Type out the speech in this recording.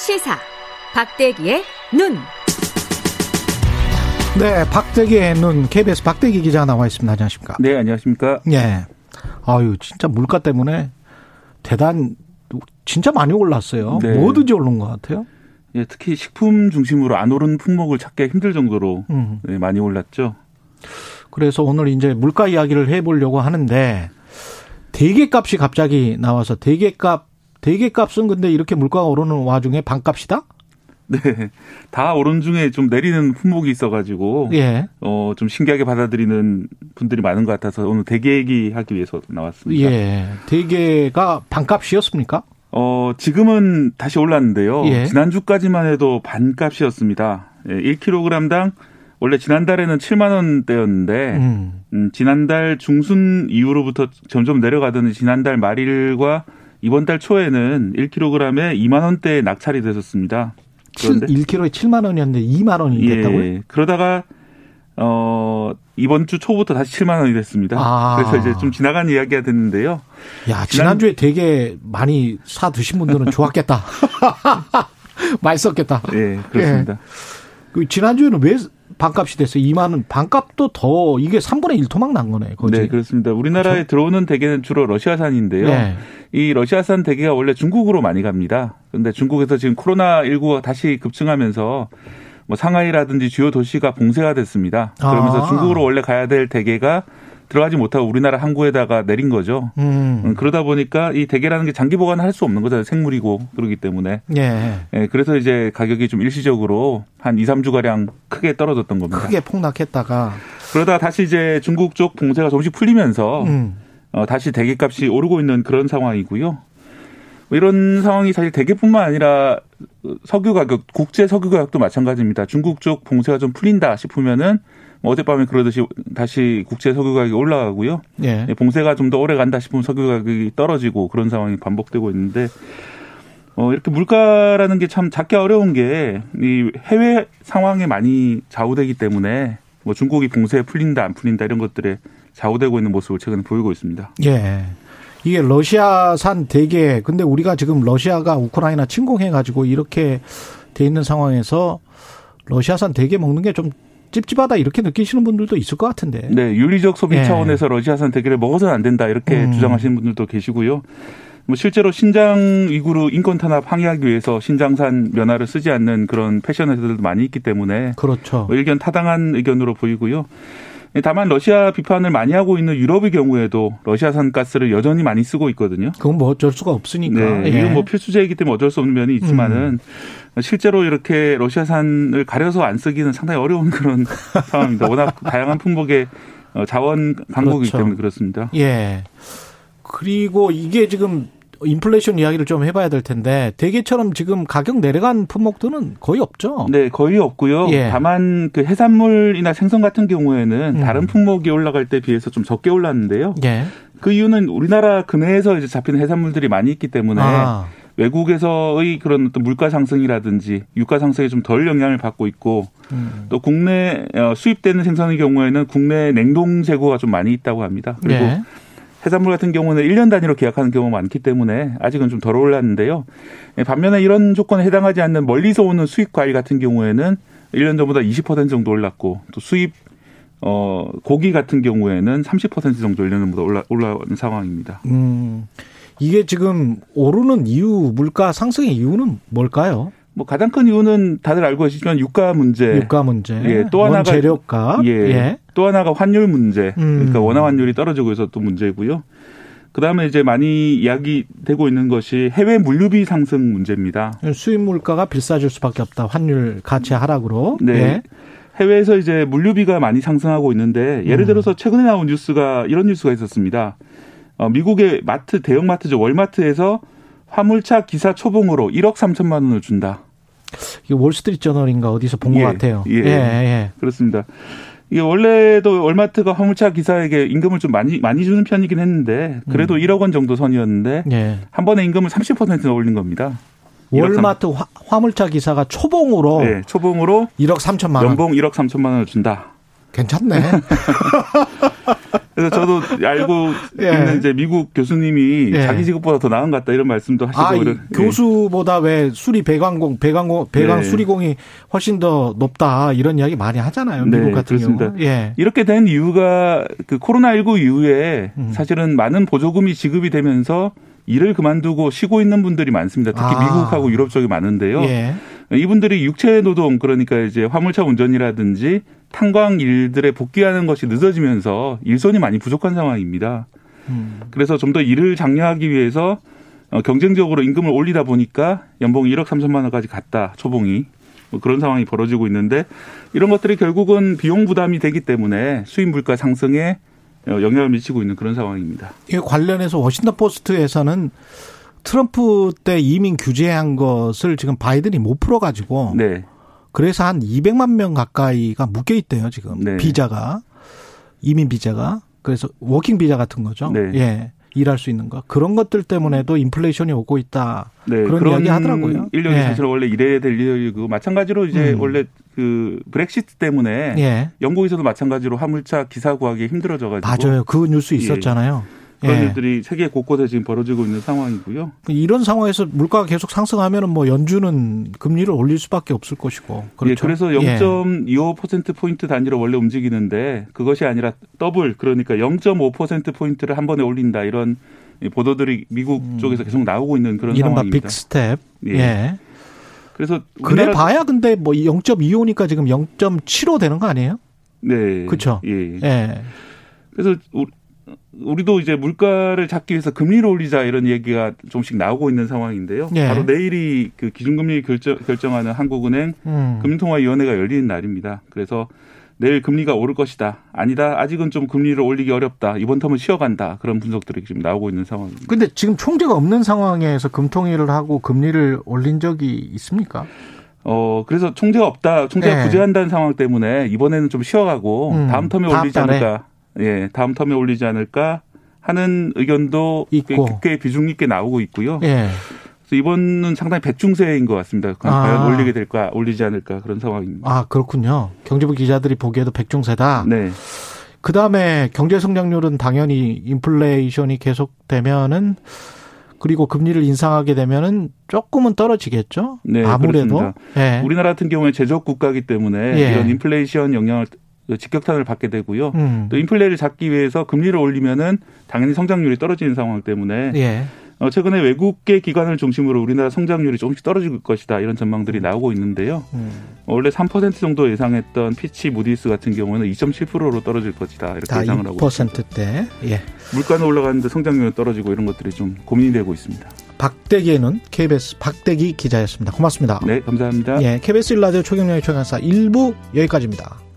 시사 박대기의 눈. 네, 박대기의 눈 KBS 박대기 기자 나와 있습니다. 안녕하십니까? 네, 안녕하십니까? 예. 아유, 진짜 물가 때문에 대단 진짜 많이 올랐어요. 네. 뭐든지 오른 것 같아요. 예, 특히 식품 중심으로 안 오른 품목을 찾기 힘들 정도로 음. 네, 많이 올랐죠. 그래서 오늘 이제 물가 이야기를 해보려고 하는데 대게값이 갑자기 나와서 대게값 대게값은 근데 이렇게 물가가 오르는 와중에 반값이다? 네, 다 오른 중에 좀 내리는 품목이 있어가지고 예. 어, 좀 신기하게 받아들이는 분들이 많은 것 같아서 오늘 대게 얘기하기 위해서 나왔습니다. 예. 대게가 반값이었습니까? 어, 지금은 다시 올랐는데요. 예. 지난주까지만 해도 반값이었습니다. 예, 1kg당 원래 지난달에는 7만 원대였는데 음. 음, 지난달 중순 이후로부터 점점 내려가더니 지난달 말일과 이번 달 초에는 1kg에 2만 원대에 낙찰이 됐었습니다. 그런데 1kg에 7만 원이었는데 2만 원이 됐다고요? 예, 그러다가 어 이번 주 초부터 다시 7만 원이 됐습니다. 아. 그래서 이제 좀 지나간 이야기가 됐는데요. 야, 지난주에 되게 많이 사 드신 분들은 좋았겠다. 맛있었겠다. 예, 그렇습니다. 그 지난주에는 왜 반값이 됐어요? 2만 원. 반값도 더 이게 3분의 1 토막 난 거네. 거지. 네, 그렇습니다. 우리나라에 들어오는 대게는 주로 러시아산인데요. 네. 이 러시아산 대게가 원래 중국으로 많이 갑니다. 그런데 중국에서 지금 코로나 19가 다시 급증하면서 뭐 상하이라든지 주요 도시가 봉쇄가 됐습니다. 그러면서 아. 중국으로 원래 가야 될 대게가 들어가지 못하고 우리나라 항구에다가 내린 거죠. 음. 음, 그러다 보니까 이 대게라는 게 장기 보관을 할수 없는 거잖아요. 생물이고 그러기 때문에. 예. 예, 그래서 이제 가격이 좀 일시적으로 한 2, 3주 가량 크게 떨어졌던 겁니다. 크게 폭락했다가 그러다 다시 이제 중국 쪽 봉쇄가 조금씩 풀리면서 음. 어, 다시 대게값이 오르고 있는 그런 상황이고요. 뭐 이런 상황이 사실 대게뿐만 아니라 석유 가격, 국제 석유 가격도 마찬가지입니다. 중국 쪽 봉쇄가 좀 풀린다 싶으면은 뭐 어젯밤에 그러듯이 다시 국제 석유 가격이 올라가고요. 예. 예, 봉쇄가 좀 더 오래 간다 싶으면 석유 가격이 떨어지고 그런 상황이 반복되고 있는데 어, 이렇게 물가라는 게 참 잡기 어려운 게 이 해외 상황에 많이 좌우되기 때문에 뭐 중국이 봉쇄 풀린다 안 풀린다 이런 것들에 좌우되고 있는 모습을 최근에 보이고 있습니다. 예. 이게 러시아산 대게 근데 우리가 지금 러시아가 우크라이나 침공해 가지고 이렇게 돼 있는 상황에서 러시아산 대게 먹는 게 좀 찝찝하다 이렇게 느끼시는 분들도 있을 것 같은데. 네, 윤리적 소비 예. 차원에서 러시아산 대게를 먹어서는 안 된다 이렇게 음. 주장하시는 분들도 계시고요. 뭐 실제로 신장 위구르 인권 탄압 항의하기 위해서 신장산 면화를 쓰지 않는 그런 패션 회사들도 많이 있기 때문에 그렇죠. 뭐 의견 타당한 의견으로 보이고요. 다만 러시아 비판을 많이 하고 있는 유럽의 경우에도 러시아산 가스를 여전히 많이 쓰고 있거든요. 그건 뭐 어쩔 수가 없으니까. 네, 예. 이건 뭐 필수제이기 때문에 어쩔 수 없는 면이 있지만은 실제로 이렇게 러시아산을 가려서 안 쓰기는 상당히 어려운 그런 상황입니다. 워낙 다양한 품목의 어, 자원 강국이기 그렇죠. 때문에 그렇습니다. 예. 그리고 이게 지금 인플레이션 이야기를 좀 해봐야 될 텐데 대게처럼 지금 가격 내려간 품목들은 거의 없죠. 네, 거의 없고요. 예. 다만 그 해산물이나 생선 같은 경우에는 음. 다른 품목이 올라갈 때 비해서 좀 적게 올랐는데요. 예. 그 이유는 우리나라 근해에서 이제 잡히는 해산물들이 많이 있기 때문에 아, 외국에서의 그런 어떤 물가 상승이라든지 유가 상승에 좀 덜 영향을 받고 있고 음. 또 국내 어, 수입되는 생선의 경우에는 국내 냉동 재고가 좀 많이 있다고 합니다. 그리고 예. 해산물 같은 경우는 1년 단위로 계약하는 경우가 많기 때문에 아직은 좀 덜 올랐는데요. 예, 반면에 이런 조건에 해당하지 않는 멀리서 오는 수입 과일 같은 경우에는 1년 전보다 20% 정도 올랐고 또 수입 어 고기 같은 경우에는 30% 정도 1년 전보다 올라 올라온 상황입니다. 음. 이게 지금 오르는 이유, 물가 상승의 이유는 뭘까요? 뭐 가장 큰 이유는 다들 알고 계시지만 유가 문제, 유가 문제, 예, 또 하나가- 원재료값, 예. 또 하나가 환율 문제. 음. 그러니까 원화 환율이 떨어지고 있어 또 문제고요. 그다음에 이제 많이 이야기되고 있는 것이 해외 물류비 상승 문제입니다. 수입 물가가 비싸질 수밖에 없다. 환율 가치 하락으로. 네. 예. 해외에서 이제 물류비가 많이 상승하고 있는데 예를 음. 들어서 최근에 나온 뉴스가 이런 뉴스가 있었습니다. 어, 미국의 마트 대형 마트죠 월마트에서 화물차 기사 초봉으로 1억 3천만 원을 준다. 이게 월스트리트 저널인가 어디서 본것 예, 같아요. 예. 예, 예. 그렇습니다. 이게 원래도 월마트가 화물차 기사에게 임금을 좀 많이 많이 주는 편이긴 했는데 그래도 1억 원 정도 선이었는데 예. 한 번에 임금을 30%나 올린 겁니다. 월마트 화, 화물차 기사가 초봉으로 네, 초봉으로 1억 3천만 원. 연봉 1억 3천만 원을 준다. 괜찮네. 그래서 저도 알고 예. 있는 이제 미국 교수님이 예. 자기 직업보다 더 나은 것 같다 이런 말씀도 하시고 아, 이 이런- 예. 교수보다 왜 수리 배관공, 배관공, 배관 네. 수리공이 훨씬 더 높다 이런 이야기 많이 하잖아요. 네, 미국 같은 그렇습니다. 경우. 예. 이렇게 된 이유가 그 코로나19 이후에 음. 사실은 많은 보조금이 지급이 되면서 일을 그만두고 쉬고 있는 분들이 많습니다. 특히 아. 미국하고 유럽 쪽에 많은데요. 예. 이분들이 육체 노동 그러니까 이제 화물차 운전이라든지 탄광 일들에 복귀하는 것이 늦어지면서 일손이 많이 부족한 상황입니다. 음. 그래서 좀 더 일을 장려하기 위해서 어, 경쟁적으로 임금을 올리다 보니까 연봉이 1억 3천만 원까지 갔다 초봉이 뭐 그런 상황이 벌어지고 있는데 이런 것들이 결국은 비용 부담이 되기 때문에 수입 물가 상승에 어, 영향을 미치고 있는 그런 상황입니다. 이 관련해서 워싱턴 포스트에서는 트럼프 때 이민 규제한 것을 지금 바이든이 못 풀어가지고 네, 그래서 한 200만 명 가까이가 묶여 있대요 지금 네. 비자가 이민 비자가 그래서 working 비자 같은 거죠. 네. 예. 일할 수 있는 거 그런 것들 때문에도 인플레이션이 오고 있다. 네 그런 이야기 하더라고요. 일련이 예. 사실 원래 이래야 될 일이고 마찬가지로 이제 음. 원래 그 브렉시트 때문에 예. 영국에서도 마찬가지로 화물차 기사 구하기 힘들어져 가지고 맞아요. 그 뉴스 예. 있었잖아요. 그런 예. 일들이 세계 곳곳에 지금 벌어지고 있는 상황이고요. 이런 상황에서 물가가 계속 상승하면 은 뭐 연준은 금리를 올릴 수밖에 없을 것이고. 그렇죠. 예, 그래서 0.25% 포인트 단위로 원래 움직이는데 그것이 아니라 더블 그러니까 0.5% 포인트를 한 번에 올린다 이런 보도들이 미국 쪽에서 계속 나오고 있는 그런 음. 상황입니다. big step. 예. 예. 그래서 그래 봐야 근데 뭐 0.25니까 지금 0.75 되는 거 아니에요? 네, 그쵸. 예. 예. 그래서 우- 우리도 이제 물가를 잡기 위해서 금리를 올리자 이런 얘기가 조금씩 나오고 있는 상황인데요. 예. 바로 내일이 그 기준금리 결정, 결정하는 한국은행 음. 금융통화위원회가 열리는 날입니다. 그래서 내일 금리가 오를 것이다. 아니다. 아직은 좀 금리를 올리기 어렵다. 이번 텀은 쉬어간다. 그런 분석들이 지금 나오고 있는 상황입니다. 근데 지금 총재가 없는 상황에서 금통위를 하고 금리를 올린 적이 있습니까? 어, 그래서 총재가 없다. 총재가 예. 부재한다는 상황 때문에 이번에는 좀 쉬어가고 음, 다음 텀에 다음 올리지. 않을까. 예, 다음 텀에 올리지 않을까 하는 의견도 있고. 꽤, 꽤 비중 있게 나오고 있고요. 예. 그래서 이번은 상당히 배중세인 것 같습니다. 과연 아. 올리게 될까, 올리지 않을까 그런 상황입니다. 아, 그렇군요. 경제부 기자들이 보기에도 백중세다. 네. 그 다음에 경제 성장률은 당연히 인플레이션이 계속되면은 그리고 금리를 인상하게 되면은 조금은 떨어지겠죠. 네, 아무래도. 예. 우리나라 같은 경우에 제조업 국가이기 때문에 예. 이런 인플레이션 영향을 직격탄을 받게 되고요. 음. 또 인플레를 잡기 위해서 금리를 올리면은 당연히 성장률이 떨어지는 상황 때문에 예. 어, 최근에 외국계 기관을 중심으로 우리나라 성장률이 조금씩 떨어질 것이다 이런 전망들이 나오고 있는데요. 음. 어, 원래 3% 정도 예상했던 피치 무디스 같은 경우는 2.7%로 떨어질 것이다 이렇게 다 예상을 하고 있습니다. 2%대. 예. 물가는 올라가는데 성장률은 떨어지고 이런 것들이 좀 고민이 되고 있습니다. 박대기에는 KBS 박대기 기자였습니다. 고맙습니다. 네, 감사합니다. 예, KBS 일라디오 초경영의 최강사 1부 여기까지입니다.